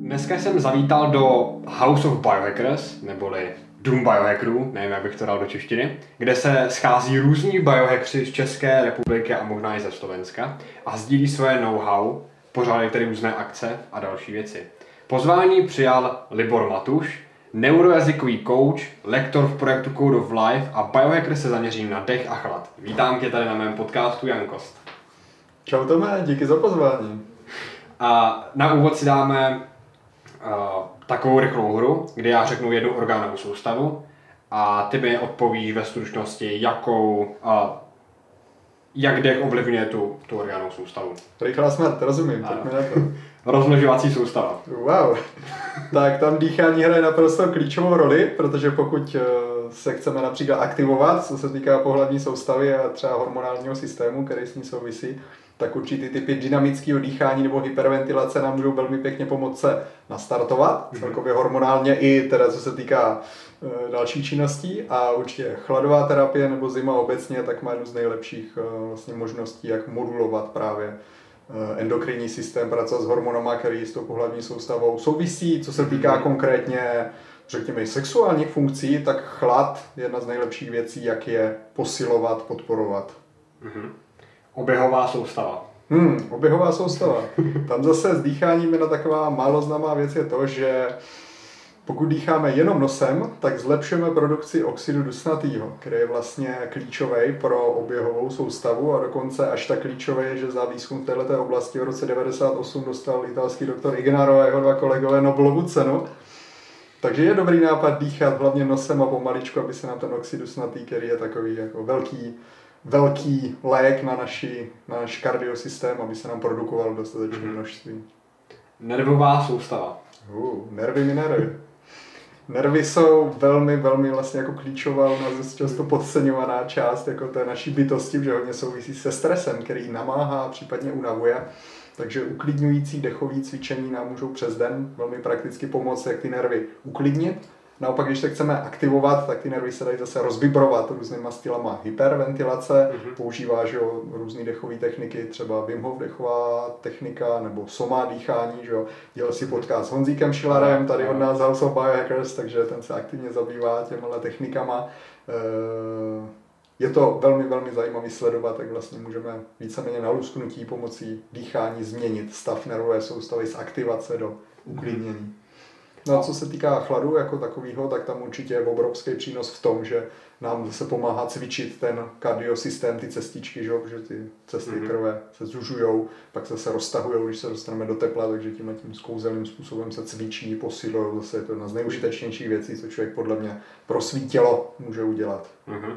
Dneska jsem zavítal do House of Biohackers, neboli Doom Biohackerů, nevím, jak bych to dal do češtiny, kde se schází různí biohackři z České republiky a možná i ze Slovenska a sdílí své know-how, pořádají tady různé akce a další věci. Pozvání přijal Libor Matuš, neurojazykový coach, lektor v projektu Code of Life a biohacker se zaměří na dech a chlad. Vítám tě tady na mém podcastu Jankost. Čau Tome, díky za pozvání. A na úvod si dáme uh, takovou rychlou hru, kde já řeknu jednu orgánovou soustavu a ty mi odpovíš ve stručnosti, jakou, uh, jak dech ovlivňuje tu, tu orgánovou soustavu. Rychlá smrt, rozumím, tak mi na to. Rozmnožovací soustava. Wow. tak tam dýchání hraje naprosto klíčovou roli, protože pokud se chceme například aktivovat, co se týká pohlavní soustavy a třeba hormonálního systému, který s ní souvisí, tak určitý typy dynamického dýchání nebo hyperventilace nám můžou velmi pěkně pomoct se nastartovat, mm-hmm. celkově hormonálně i teda co se týká e, dalších činností a určitě chladová terapie nebo zima obecně tak má jednu z nejlepších e, vlastně možností, jak modulovat právě e, endokrinní systém, pracovat s hormonama, který s tou pohlavní soustavou souvisí, co se týká mm-hmm. konkrétně řekněme i sexuálních funkcí, tak chlad je jedna z nejlepších věcí, jak je posilovat, podporovat. Mm-hmm. Oběhová soustava. Hmm, oběhová soustava. Tam zase s dýcháním jedna taková málo známá věc je to, že pokud dýcháme jenom nosem, tak zlepšujeme produkci oxidu dusnatého, který je vlastně klíčový pro oběhovou soustavu a dokonce až tak klíčový že za výzkum v této oblasti v roce 98 dostal italský doktor Ignaro a jeho dva kolegové Nobelovu cenu. Takže je dobrý nápad dýchat hlavně nosem a pomaličku, aby se nám ten oxid dusnatý, který je takový jako velký velký lék na, naši, na náš kardiosystém, aby se nám produkoval dostatečné mm-hmm. množství. Nervová soustava. Uh, nervy mi nervy. Nervy jsou velmi, velmi vlastně jako klíčová, u nás často podceňovaná část jako té naší bytosti, že hodně souvisí se stresem, který namáhá, případně unavuje. Takže uklidňující dechové cvičení nám můžou přes den velmi prakticky pomoct, jak ty nervy uklidnit Naopak, když se chceme aktivovat, tak ty nervy se dají zase rozvibrovat různýma stylama hyperventilace, mm-hmm. používá že jo, různé dechové techniky, třeba Wim Hof dechová technika nebo soma dýchání. Že jo. Dělal si podcast s Honzíkem Šilarem, tady od nás House of Biohackers, takže ten se aktivně zabývá těmhle technikama. Eh, je to velmi, velmi zajímavý sledovat, tak vlastně můžeme víceméně na lusknutí pomocí dýchání změnit stav nervové soustavy z aktivace do uklidnění. Mm-hmm. No a co se týká chladu jako takového, tak tam určitě je obrovský přínos v tom, že nám zase pomáhá cvičit ten kardiosystém, ty cestičky, že, že ty cesty mm-hmm. krve se zužují, pak se roztahují, když se dostaneme do tepla, takže tím tím skouzelným způsobem se cvičí, posilují, zase je to jedna z nejužitečnějších věcí, co člověk podle mě pro svý tělo může udělat. Mm-hmm.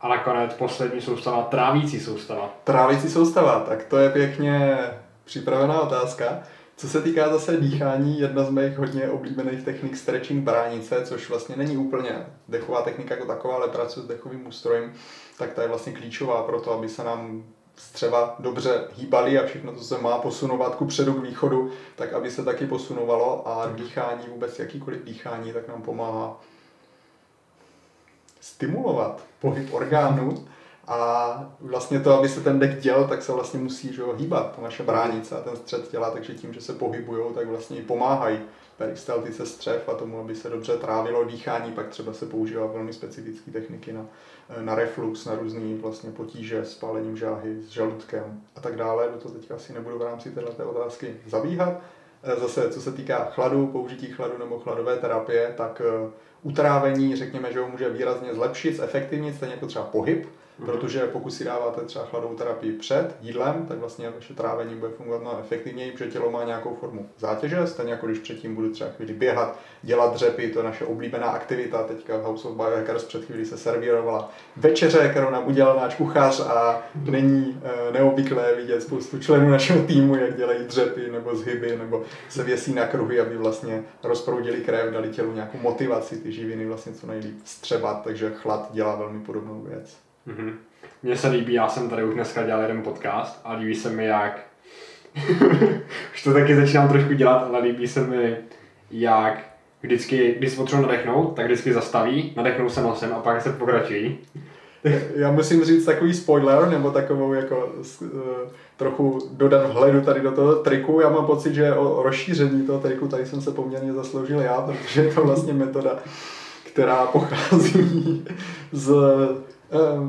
A nakonec poslední soustava, trávící soustava. Trávící soustava, tak to je pěkně připravená otázka. Co se týká zase dýchání, jedna z mých hodně oblíbených technik stretching bránice, což vlastně není úplně dechová technika jako taková, ale pracuje s dechovým ústrojem, tak ta je vlastně klíčová pro to, aby se nám střeva dobře hýbaly a všechno, co se má posunovat ku předu k východu, tak aby se taky posunovalo a dýchání, vůbec jakýkoliv dýchání, tak nám pomáhá stimulovat pohyb orgánů a vlastně to, aby se ten dek děl, tak se vlastně musí že ho, hýbat, ta naše bránice a ten střed těla, takže tím, že se pohybují, tak vlastně i pomáhají peristaltice střev a tomu, aby se dobře trávilo dýchání, pak třeba se používá velmi specifické techniky na, na reflux, na různé vlastně potíže s pálením žáhy, s žaludkem a tak dále. Do toho teďka asi nebudu v rámci této otázky zabíhat. E, zase, co se týká chladu, použití chladu nebo chladové terapie, tak e, utrávení, řekněme, že ho může výrazně zlepšit, zefektivnit, stejně jako třeba pohyb, Mhm. Protože pokud si dáváte třeba chladovou terapii před jídlem, tak vlastně vaše trávení bude fungovat mnohem efektivněji, protože tělo má nějakou formu zátěže, stejně jako když předtím budu třeba chvíli běhat, dělat dřepy, to je naše oblíbená aktivita. Teďka v House of Biohackers před chvíli se servírovala večeře, kterou nám udělal náš kuchař a není e, neobvyklé vidět spoustu členů našeho týmu, jak dělají dřepy nebo zhyby, nebo se věsí na kruhy, aby vlastně rozproudili krev, dali tělu nějakou motivaci ty živiny vlastně co nejlíp střebat, takže chlad dělá velmi podobnou věc. Mm-hmm. Mně se líbí, já jsem tady už dneska dělal jeden podcast a líbí se mi, jak... už to taky začínám trošku dělat, ale líbí se mi, jak vždycky, když se potřebuji nadechnout, tak vždycky zastaví, nadechnou se nosem a pak se pokračují. Já musím říct takový spoiler, nebo takovou jako uh, trochu dodat vhledu tady do toho triku. Já mám pocit, že o rozšíření toho triku tady jsem se poměrně zasloužil já, protože je to vlastně metoda, která pochází z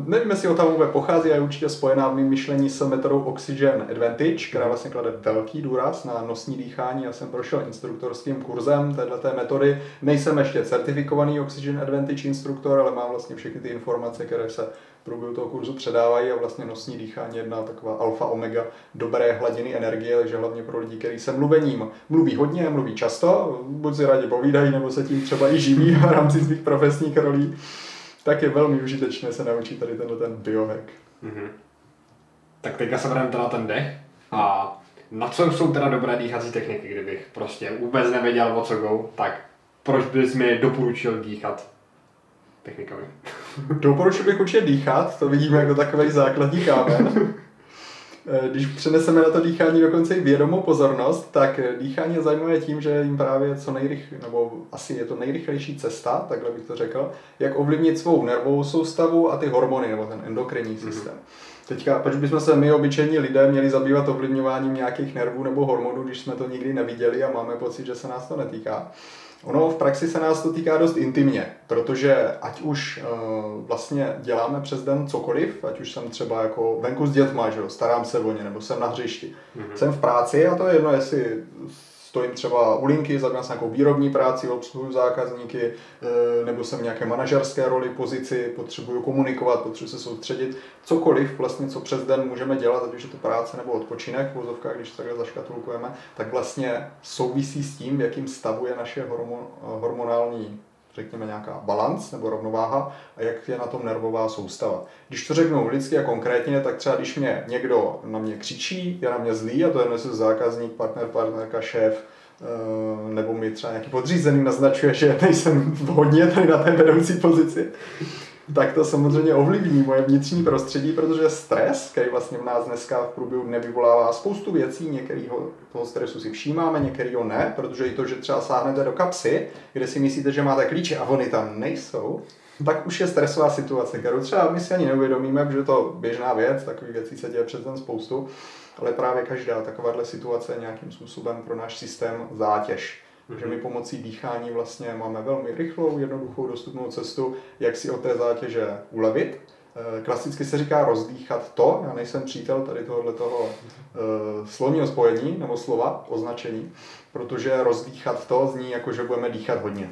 nevím, jestli o tam vůbec pochází, je určitě spojená v mým myšlení s metodou Oxygen Advantage, která vlastně klade velký důraz na nosní dýchání. Já jsem prošel instruktorským kurzem této metody. Nejsem ještě certifikovaný Oxygen Advantage instruktor, ale mám vlastně všechny ty informace, které se průběhu toho kurzu předávají a vlastně nosní dýchání je jedna taková alfa omega dobré hladiny energie, takže hlavně pro lidi, kteří se mluvením mluví hodně, mluví často, buď si rádi povídají, nebo se tím třeba i živí v rámci svých profesních rolí tak je velmi užitečné se naučit tady tenhle ten biohack. Mm-hmm. Tak teďka se vrhneme na ten dech a na co jsou teda dobré dýchací techniky, kdybych prostě vůbec nevěděl, o co go, tak proč bys mi doporučil dýchat technikami? Doporučil bych určitě dýchat, to vidíme jako takový základní kámen. Eh, když přeneseme na to dýchání dokonce i vědomou pozornost, tak eh, dýchání je zajímavé tím, že jim právě co nejrychlejší, nebo asi je to nejrychlejší cesta, takhle bych to řekl, jak ovlivnit svou nervovou soustavu a ty hormony, nebo ten endokrinní mhm. systém. Mm-hmm. Teďka, proč bychom se my, obyčejní lidé, měli zabývat ovlivňováním nějakých nervů nebo hormonů, když jsme to nikdy neviděli a máme pocit, že se nás to netýká? Ono v praxi se nás to týká dost intimně, protože ať už uh, vlastně děláme přes den cokoliv, ať už jsem třeba jako venku s dětma, že jo, starám se o ně, nebo jsem na hřišti, mm-hmm. jsem v práci a to je jedno, jestli stojím třeba u linky, se nějakou výrobní práci, obsluhuju zákazníky, eh, nebo jsem v nějaké manažerské roli, pozici, potřebuju komunikovat, potřebuji se soustředit. Cokoliv vlastně, co přes den můžeme dělat, ať už je to práce nebo odpočinek, v vozovkách, když takhle zaškatulkujeme, tak vlastně souvisí s tím, v jakým stavu je naše hormon, hormonální řekněme, nějaká balans nebo rovnováha a jak je na tom nervová soustava. Když to řeknu lidsky a konkrétně, tak třeba když mě někdo na mě křičí, je na mě zlý, a to je dnes zákazník, partner, partnerka, šéf, eh, nebo mi třeba nějaký podřízený naznačuje, že nejsem vhodně tady na té vedoucí pozici, tak to samozřejmě ovlivní moje vnitřní prostředí, protože stres, který vlastně v nás dneska v průběhu dne vyvolává spoustu věcí, některého toho stresu si všímáme, některého ne, protože i to, že třeba sáhnete do kapsy, kde si myslíte, že máte klíče a oni tam nejsou, tak už je stresová situace, kterou třeba my si ani neuvědomíme, protože to běžná věc, takových věcí se děje přes ten spoustu, ale právě každá takováhle situace nějakým způsobem pro náš systém zátěž. Že my pomocí dýchání vlastně máme velmi rychlou, jednoduchou, dostupnou cestu, jak si od té zátěže ulevit. Eh, klasicky se říká rozdýchat to, já nejsem přítel tady tohohle toho uh, slovního spojení nebo slova, označení, protože rozdýchat to zní jako, že budeme dýchat hodně.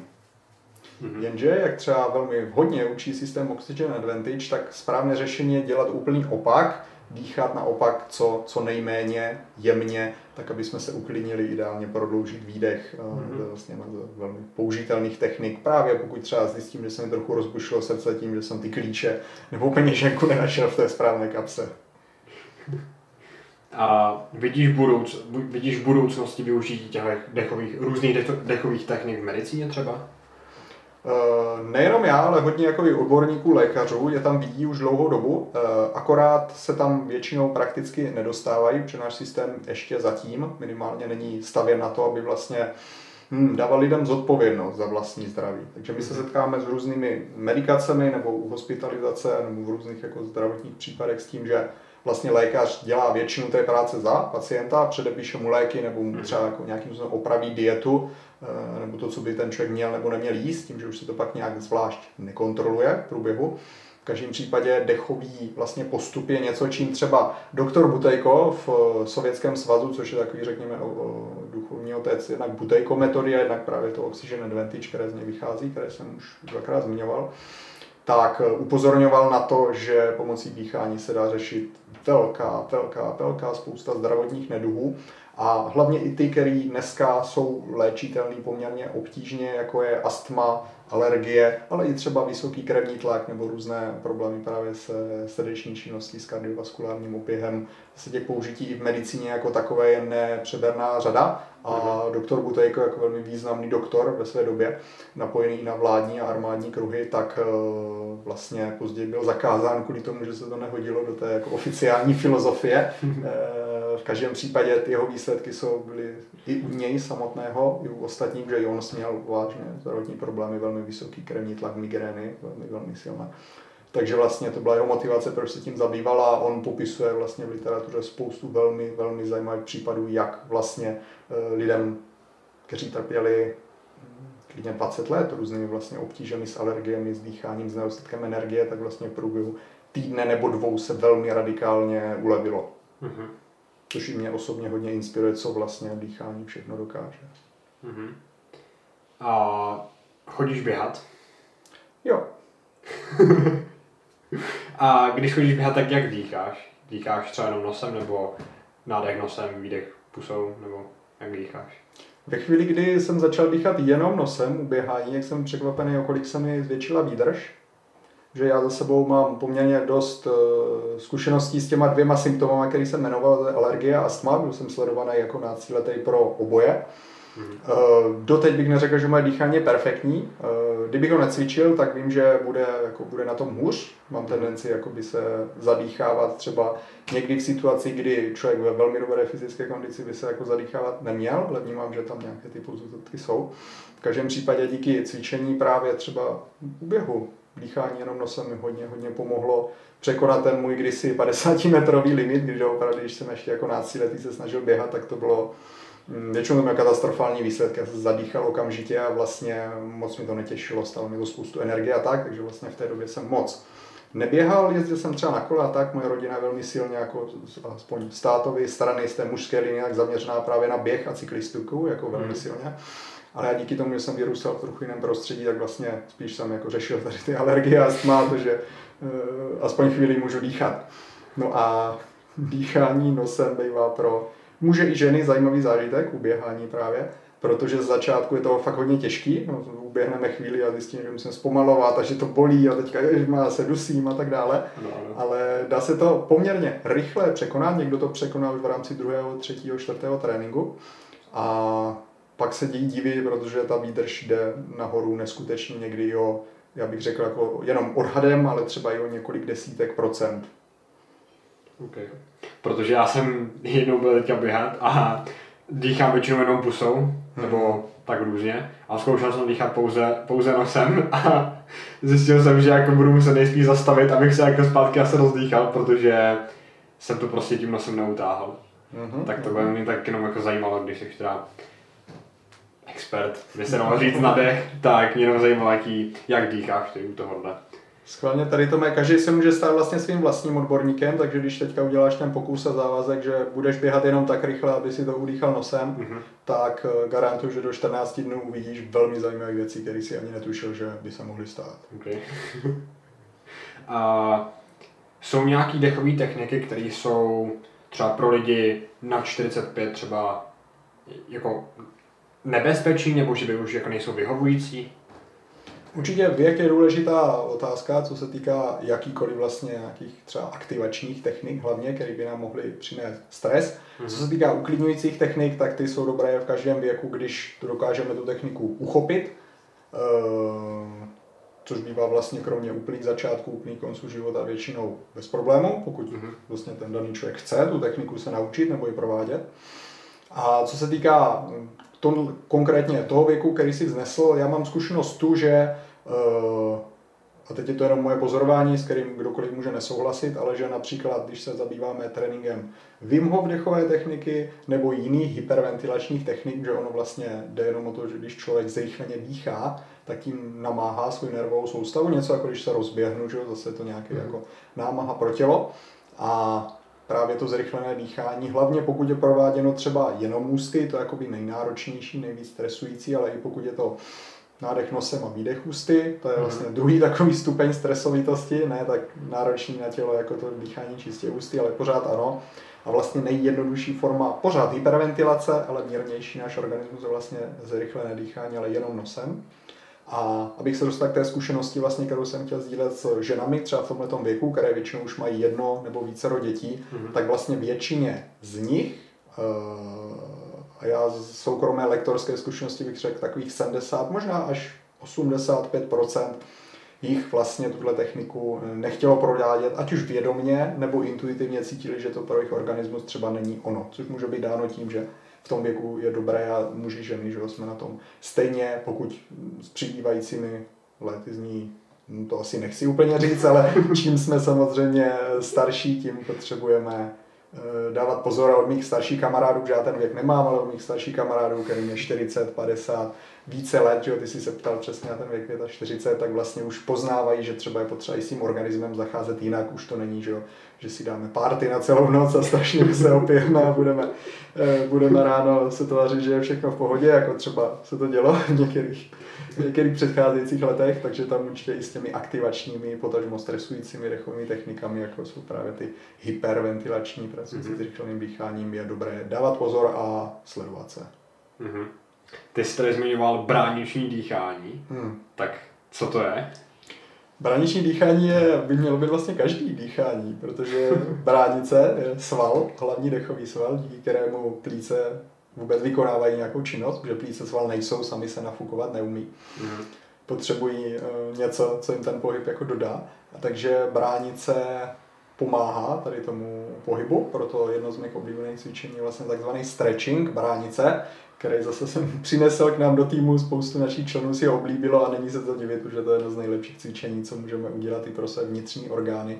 Mm-hmm. Jenže, jak třeba velmi hodně učí systém Oxygen Advantage, tak správné řešení je dělat úplný opak, dýchat naopak co, co nejméně, jemně, tak aby jsme se uklidnili, ideálně prodloužit výdech. Mm-hmm. Vlastně velmi použitelných technik. Právě pokud třeba zjistím, že se mi trochu rozbušilo srdce tím, že jsem ty klíče nebo peněženku nenašel v té správné kapse. A vidíš, budouc, vidíš v budoucnosti využití těch dechových, různých dechových technik v medicíně třeba? Eh, nejenom já, ale hodně jako i odborníků, lékařů je tam vidí už dlouhou dobu, eh, akorát se tam většinou prakticky nedostávají, protože náš systém ještě zatím minimálně není stavěn na to, aby vlastně hm, dával lidem zodpovědnost za vlastní zdraví. Takže my se mhm. setkáme s různými medikacemi nebo u hospitalizace nebo v různých jako zdravotních případech s tím, že vlastně lékař dělá většinu té práce za pacienta, předepíše mu léky nebo mu třeba jako nějakým způsobem opraví dietu, eh, nebo to, co by ten člověk měl nebo neměl jíst, tím, že už se to pak nějak zvlášť nekontroluje v průběhu. V každém případě dechový vlastně postup je něco, čím třeba doktor Butejko v eh, Sovětském svazu, což je takový, řekněme, duchovní otec, jednak Butejko metody a jednak právě to Oxygen Advantage, které z něj vychází, které jsem už dvakrát zmiňoval, tak eh, upozorňoval na to, že pomocí dýchání se dá řešit velká, velká, velká spousta zdravotních neduhů. A hlavně i ty, které dneska jsou léčitelné poměrně obtížně, jako je astma, alergie, ale i třeba vysoký krevní tlak nebo různé problémy právě se srdeční činností, s kardiovaskulárním oběhem. Se těch použití i v medicíně jako takové je nepřeberná řada a doktor Butejko jako velmi významný doktor ve své době, napojený na vládní a armádní kruhy, tak eh, vlastně později byl zakázán kvůli tomu, že se to nehodilo do té jako oficiální filozofie. Eh, v každém případě ty jeho výsledky jsou byly i u něj samotného, i u ostatních, že i on měl vážně zdravotní problémy, velmi vysoký krevní tlak, migrény, velmi, velmi silné. Takže vlastně to byla jeho motivace, proč se tím zabýval a on popisuje vlastně v literatuře spoustu velmi, velmi zajímavých případů, jak vlastně eh, lidem, kteří trpěli hm, klidně 20 let různými vlastně obtížemi s alergiemi, s dýcháním, s nedostatkem energie, tak vlastně v průběhu týdne nebo dvou se velmi radikálně ulevilo. Mm-hmm. Což i mě osobně hodně inspiruje, co vlastně dýchání všechno dokáže. Mm-hmm. A chodíš běhat? Jo. A když chodíš běhat, tak jak dýcháš? Dýcháš třeba jenom nosem, nebo nádech nosem, výdech pusou, nebo jak dýcháš? Ve chvíli, kdy jsem začal dýchat jenom nosem u běhání, jak jsem překvapený, o kolik se mi zvětšila výdrž. Že já za sebou mám poměrně dost uh, zkušeností s těma dvěma symptomy, které jsem jmenoval, alergie a astma. Byl jsem sledovaný jako nácíletej pro oboje. Mm-hmm. Doteď bych neřekl, že moje dýchání je perfektní. Eh, kdybych ho necvičil, tak vím, že bude, jako bude na tom hůř. Mám mhm. tendenci jakoby se zadýchávat třeba někdy v situaci, kdy člověk ve velmi dobré fyzické kondici by se jako zadýchávat neměl, ale vnímám, že tam nějaké ty pozůstatky jsou. V každém případě díky cvičení právě třeba u běhu, dýchání jenom nosem mi hodně, hodně pomohlo překonat ten můj kdysi 50 metrový limit, když opravdu, když jsem ještě jako nácíletý se snažil běhat, tak to bylo většinou to měl katastrofální výsledky, já jsem zadýchal okamžitě a vlastně moc mi to netěšilo, stalo mi to spoustu energie a tak, takže vlastně v té době jsem moc neběhal, jezdil jsem třeba na kole a tak, moje rodina je velmi silně, jako aspoň státový strany z té mužské linie, tak zaměřená právě na běh a cyklistiku, jako velmi hmm. silně. Ale já díky tomu, že jsem vyrůstal v trochu jiném prostředí, tak vlastně spíš jsem jako řešil tady ty alergie a astma, to, že uh, aspoň chvíli můžu dýchat. No a dýchání nosem bývá pro muže i ženy zajímavý zážitek, uběhání právě, protože z začátku je to fakt hodně těžký, no, uběhneme chvíli a zjistíme, že musím zpomalovat a že to bolí a teďka má se dusím a tak dále, no, no. ale dá se to poměrně rychle překonat, někdo to překonal už v rámci druhého, třetího, čtvrtého tréninku a pak se dějí divy, protože ta výdrž jde nahoru neskutečně někdy o, já bych řekl jako jenom odhadem, ale třeba i o několik desítek procent. Okay. Protože já jsem jednou byl teďka běhat a dýchám většinou jenom pusou, hmm. nebo tak různě. A zkoušel jsem dýchat pouze, pouze nosem a zjistil jsem, že jako budu muset nejspíš zastavit, abych se jako zpátky asi rozdýchal, protože jsem to prostě tím nosem neutáhl. Mm-hmm. Tak to bude mě tak jenom jako zajímalo, když jsi teda expert, by se dalo říct na dech, tak mě jenom zajímalo, jaký, jak dýcháš ty u tohohle. Schválně tady to má, každý se může stát vlastně svým vlastním odborníkem, takže když teďka uděláš ten pokus a závazek, že budeš běhat jenom tak rychle, aby si to udýchal nosem, mm-hmm. tak eh, garantuju, že do 14 dnů uvidíš velmi zajímavé věci, které si ani netušil, že by se mohly stát. Okay. a jsou nějaké dechové techniky, které jsou třeba pro lidi na 45 třeba jako nebezpečí, nebo že by už jako nejsou vyhovující? Určitě věk je důležitá otázka, co se týká jakýkoliv vlastně nějakých třeba aktivačních technik, hlavně, které by nám mohly přinést stres. Mm-hmm. Co se týká uklidňujících technik, tak ty jsou dobré v každém věku, když dokážeme tu techniku uchopit, ehm, což bývá vlastně kromě úplných začátků, úplných konců života většinou bez problémů, pokud mm-hmm. vlastně ten daný člověk chce tu techniku se naučit nebo ji provádět. A co se týká to, konkrétně toho věku, který si vznesl, já mám zkušenost tu, že uh, a teď je to jenom moje pozorování, s kterým kdokoliv může nesouhlasit, ale že například, když se zabýváme tréninkem Wim Hof dechové techniky nebo jiných hyperventilačních technik, že ono vlastně jde jenom o to, že když člověk zrychleně dýchá, tak tím namáhá svou nervovou soustavu, něco jako když se rozběhnu, že zase je to nějaký mm. jako námaha pro tělo. A právě to zrychlené dýchání, hlavně pokud je prováděno třeba jenom ústy, to je jakoby nejnáročnější, nejvíc stresující, ale i pokud je to nádech nosem a výdech ústy, to je mhm. vlastně druhý takový stupeň stresovitosti, ne tak náročný na tělo jako to dýchání čistě ústy, ale pořád ano. A vlastně nejjednodušší forma, pořád hyperventilace, ale mírnější náš organismus je vlastně zrychlené dýchání, ale jenom nosem. A abych se dostal k té zkušenosti, vlastně, kterou jsem chtěl sdílet s ženami, třeba v tomto věku, které většinou už mají jedno nebo vícero dětí, mm-hmm. tak vlastně většině z nich, eh, a já z soukromé lektorské zkušenosti bych řekl takových 70, možná až 85% jich vlastně tuhle techniku nechtělo prodávat, ať už vědomně nebo intuitivně cítili, že to pro jejich organismus třeba není ono, což může být dáno tím, že v tom věku je dobré a muži, ženy, že jsme na tom stejně, pokud s přibývajícími lety zní hm, to asi nechci úplně říct, ale čím jsme samozřejmě starší, tím potřebujeme eh, dávat pozor. Od mých starších kamarádů, že já ten věk nemám, ale od mých starších kamarádů, kterým je 40, 50, více let, že jo, ty jsi se ptal přesně na ten věk 45, tak vlastně už poznávají, že třeba je potřeba i s tím organismem zacházet jinak, už to není, že jo, že si dáme párty na celou noc a strašně se opijeme a budeme, eh, budeme ráno se tvářit, že je všechno v pohodě, jako třeba se to dělo v některých, některých předcházejících letech, takže tam určitě i s těmi aktivačními, potažmo stresujícími dechovými technikami, jako jsou právě ty hyperventilační, pracující mm-hmm. s rychlým dýcháním, je dobré dávat pozor a sledovat se. Mm-hmm. Ty jsi tady zmiňoval brániční dýchání, hmm. tak co to je? Brániční dýchání je, by mělo být vlastně každý dýchání, protože bránice je sval, hlavní dechový sval, díky kterému plíce vůbec vykonávají nějakou činnost, protože plíce sval nejsou, sami se nafukovat neumí. Mm. Potřebují uh, něco, co jim ten pohyb jako dodá. A takže bránice pomáhá tady tomu pohybu, proto jedno z mých oblíbených cvičení je vlastně takzvaný stretching bránice, který zase jsem přinesl k nám do týmu, spoustu našich členů si ho oblíbilo a není se to divit, protože to je jedno z nejlepších cvičení, co můžeme udělat i pro své vnitřní orgány.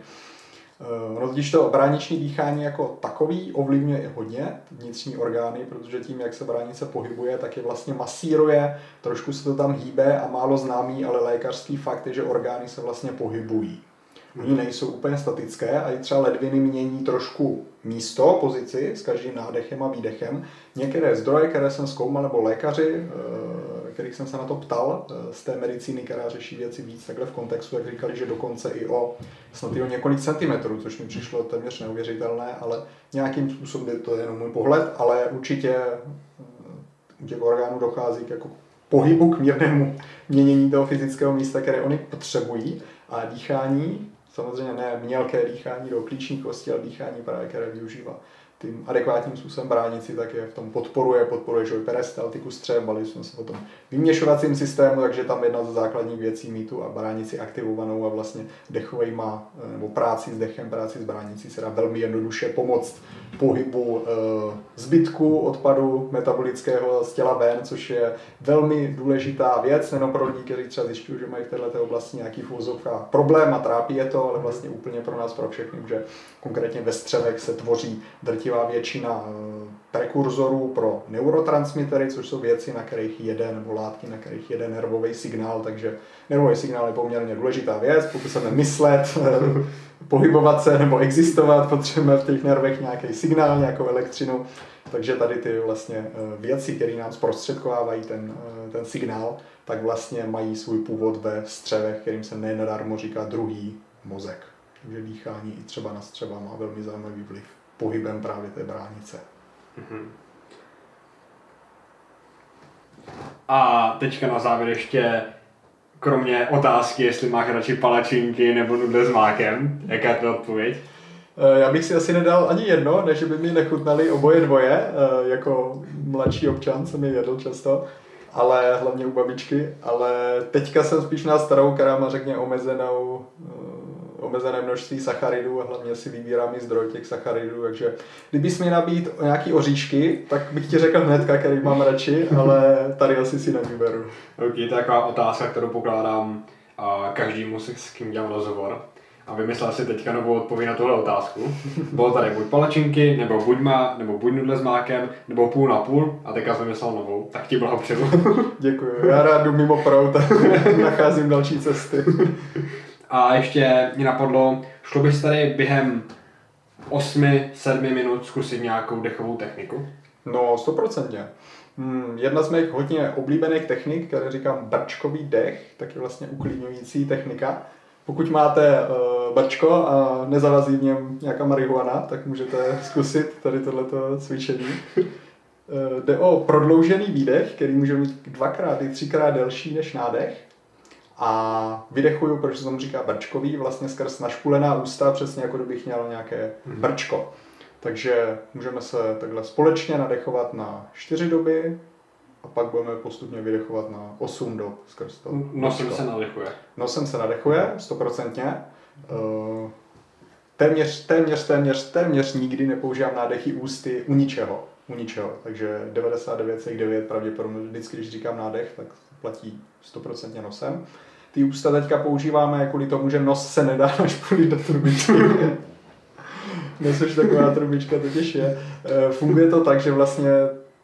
Eh, ono totiž to brániční dýchání jako takový ovlivňuje i hodně vnitřní orgány, protože tím, jak se bránice pohybuje, tak je vlastně masíruje, trošku se to tam hýbe a málo známý, ale lékařský fakt je, že orgány se vlastně pohybují. Oni nejsou úplně statické a i třeba ledviny mění trošku místo, pozici s každým nádechem a výdechem. Některé zdroje, které jsem zkoumal, nebo lékaři, eh, kterých jsem se na to ptal, eh, z té medicíny, která řeší věci víc takhle v kontextu, jak říkali, že dokonce i o snad i o několik centimetrů, což mi přišlo téměř neuvěřitelné, ale nějakým způsobem to je jenom můj pohled, ale určitě eh, u těch orgánů dochází k jako pohybu, k mírnému měnění toho fyzického místa, které oni potřebují. A dýchání samozřejmě ne mělké dýchání do klíčních kostí, ale dýchání právě, které využívá tím adekvátním způsobem bránit si, tak je v tom podporuje, podporuje že peristaltiku střev, bali jsme se o tom vyměšovacím systému, takže tam jedna ze základních věcí mít tu a bránici aktivovanou a vlastně dechovej má, eh, nebo práci s dechem, práci s bránicí se dá velmi jednoduše pomoct pohybu e, zbytku odpadu metabolického z těla ven, což je velmi důležitá věc, nejen pro lidi, kteří třeba zjišťují, že mají v této oblasti nějaký fůzovka problém a trápí je to, ale vlastně úplně pro nás, pro všechny, že konkrétně ve střevech se tvoří drtivá většina eh, prekurzorů pro neurotransmitery, což jsou věci, na kterých jede, nebo látky, na kterých jede nervový signál, takže nervový signál je poměrně důležitá věc, pokud chceme myslet, pohybovat se nebo existovat, potřebujeme v těch nervech nějaký signál, nějakou elektřinu, takže tady ty vlastně eh, věci, které nám zprostředkovávají ten, eh, ten signál, tak vlastně mají svůj původ ve střevech, kterým se nenadarmo říká druhý mozek. Takže dýchání i třeba na střeva má velmi zajímavý vliv pohybem právě té bránice. Mm-hmm. A teďka na závěr ještě kromě otázky, jestli máš radši palačinky nebo nudle s mákem, jaká je to odpověď? Eh, já bych si asi nedal ani jedno, než by mi nechutnali oboje dvoje. Eh, jako mladší občan jsem je jedl často, ale hlavně u babičky. Ale teďka jsem spíš na starou, která má řekně omezenou eh, omezené množství sacharidů a hlavně si vybírám i zdroj těch sacharidů, takže kdybys mi nabít nějaký oříšky, tak bych ti řekl hnedka, který mám radši, ale tady asi si nevyberu. Ok, to je taková otázka, kterou pokládám každému, s kým dělám rozhovor. A vymyslel si teďka novou odpověď na tuhle otázku. Bylo tady buď palačinky, nebo buď, má, nebo buď nudle s mákem, nebo půl na půl, a teďka jsem vymyslel novou. Tak ti blahopřeju. Děkuji. Já rád jdu mimo prout a nacházím další cesty. A ještě mě napadlo, šlo bys tady během 8-7 minut zkusit nějakou dechovou techniku? No, stoprocentně. Hmm, jedna z mých hodně oblíbených technik, které říkám brčkový dech, tak je vlastně uklidňující technika. Pokud máte uh, brčko a nezavazí v něm nějaká marihuana, tak můžete zkusit tady tohleto cvičení. Uh, jde o prodloužený výdech, který může být dvakrát i třikrát delší než nádech a vydechuju, protože se tomu říká brčkový, vlastně skrz našpulená ústa, přesně jako kdybych měl nějaké Mhm. brčko. Takže můžeme se takhle společně nadechovat na čtyři doby a pak budeme postupně vydechovat na 8 dob skrz to. Nosem brčko. se nadechuje. Nosem se nadechuje, stoprocentně. Eh, Téměř, téměř, téměř, téměř nikdy nepoužívám nádechy ústy u ničeho. U ničeho. Takže 99,9 pravděpodobně vždycky, když říkám nádech, tak platí stoprocentně nosem. Ty ústa teďka používáme kvůli tomu, že nos se nedá našpulit do trubičky. Nos už taková trubička totiž je. Eh, Funguje to tak, že vlastně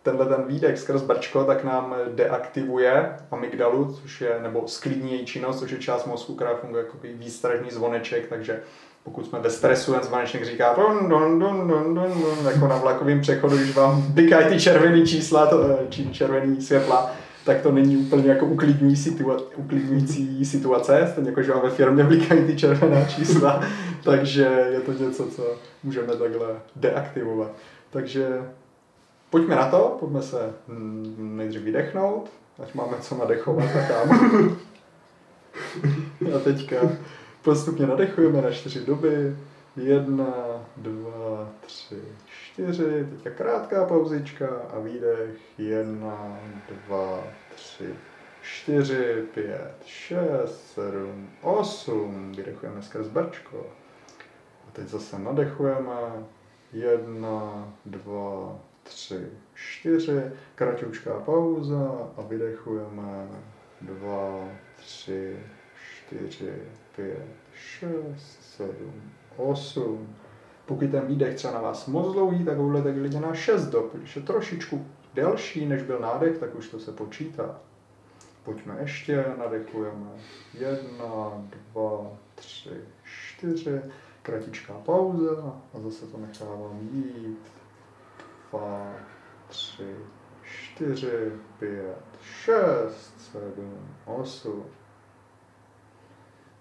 tenhle ten výdech skrz brčko tak nám deaktivuje amygdalu, což je, nebo sklidní její činnost, což je část mozku, která funguje jako výstražný zvoneček, takže pokud jsme ve stresu, ten zvoneček říká dun, dun, dun, dun, dun, jako na vlakovém přechodu, když vám blikají ty červený čísla, to, eh, či červený světla, tak to není úplně jako uklidňující, situa- uklidňující situace, stejně jako, že vám ve firmě blikají ty červená čísla, takže je to něco, co můžeme takhle deaktivovat. Takže pojďme na to, pojďme se nejdřív vydechnout, ať máme co nadechovat, tak kam. A teďka postupně nadechujeme na čtyři doby. Jedna, dva, tři, čtyři. Teďka krátká pauzička a výdech. Jedna, dva, tři, čtyři, pět, šest, sedm, osm. Vydechujeme skrz brčko. A teď zase nadechujeme. Jedna, dva, tři, čtyři. Kratičká pauza a vydechujeme. Dva, tři, čtyři, pět, šest, sedm, osm. Pokud ten výdech třeba na vás moc dlouhý, tak ho budete klidně na 6 dob. Když je trošičku delší, než byl nádech, tak už to se počítá. Pojďme ještě, nadechujeme. Jedna, dva, tři, čtyři. Kratičká pauza a zase to nechávám jít. Dva, tři, čtyři, pět, šest, sedm, osm.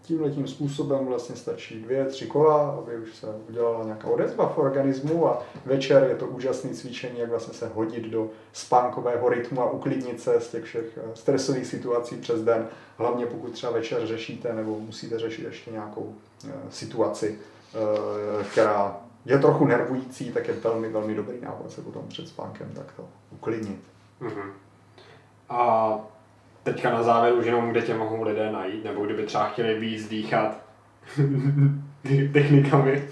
Tímhle tím způsobem vlastně stačí dvě, tři kola, aby už se udělala nějaká odezva v organismu a večer je to úžasné cvičení, jak vlastně se hodit do spánkového rytmu a uklidnit se z těch všech eh, stresových situací přes den. Hlavně pokud třeba večer řešíte nebo musíte řešit ještě nějakou eh, situaci, eh, která je trochu nervující, tak je velmi, velmi dobrý návod se potom před spánkem takto uklidnit. Mhm. A teďka na závěr už jenom, kde tě mohou lidé najít, nebo kdyby třeba chtěli víc dýchat technikami,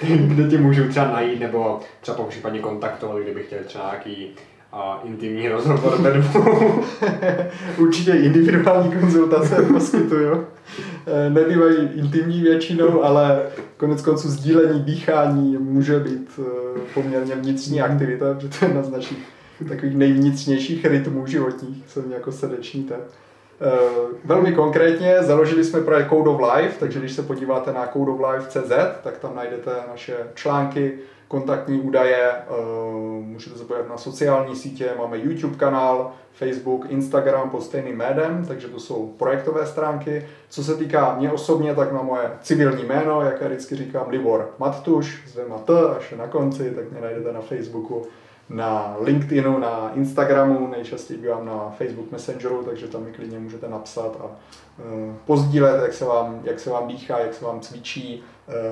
kde tě můžou třeba najít, nebo třeba po případně kontaktovat, kdyby chtěli třeba nějaký a intimní rozhovor ve. Určitě individuální konzultace poskytuju. Eh, Nebývají intimní většinou, ale konec konců sdílení dýchání může být eh, poměrně vnitřní aktivita, protože to je jedna z našich takových nejvnitřnějších rytmů životních, jsem jako srdeční tep. Eh, Velmi konkrétně založili jsme projekt Code of Life, takže když se podíváte na codeoflife.cz, tak tam najdete naše články, kontaktní údaje, eh, můžete se podívat na sociální sítě, máme YouTube kanál, Facebook, Instagram pod stejným jménem, takže to jsou projektové stránky. Co se týká mě osobně, tak na moje civilní jméno, jak já vždycky říkám, Libor Mattuš, s dvěma T, až na konci, tak mě najdete na Facebooku, na LinkedInu, na Instagramu, nejčastěji bývám na Facebook Messengeru, takže tam mi klidně můžete napsat a uh, pozdílet, jak se, vám, jak se vám dýchá, jak se vám cvičí.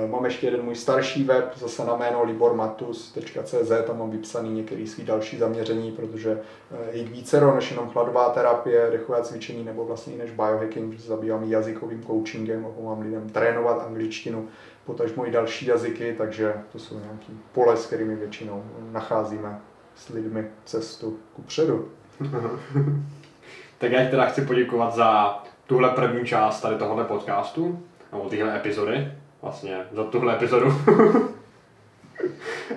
Uh, mám ještě jeden můj starší web, zase na jméno libormatus.cz, tam mám vypsaný některé svý další zaměření, protože uh, je vícero než jenom chladová terapie, dechové cvičení nebo vlastně i než biohacking, protože se zabývám jazykovým coachingem a pomáhám lidem trénovat angličtinu, potažmo i další jazyky, takže to jsou nějaký pole, s kterými většinou nacházíme s lidmi cestu ku předu. tak já teda chci poděkovat za tuhle první část tady tohohle podcastu, nebo tyhle epizody, vlastně za tuhle epizodu.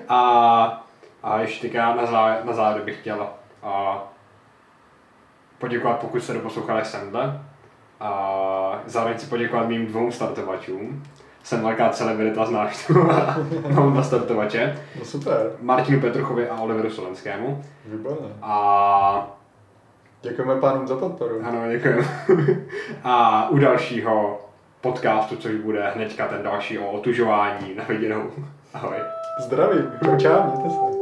a, a ještě teďka na závěr, na závěr bych chtěl a, poděkovat, pokud jste doposlouchali semhle. A zároveň chci poděkovat mým dvou startovačům. Jsem velká celebrita, znáš to, mám dva startovače. No super, Martinu Petruchovi a Oliveru Solenskému. výborně. A Děkujeme pánům za podporu. ano, děkuji. a u dalšího podcastu, což bude hnedka ten další o otužování na viděnou. Ahoj. Zdravím, čau, mějte se.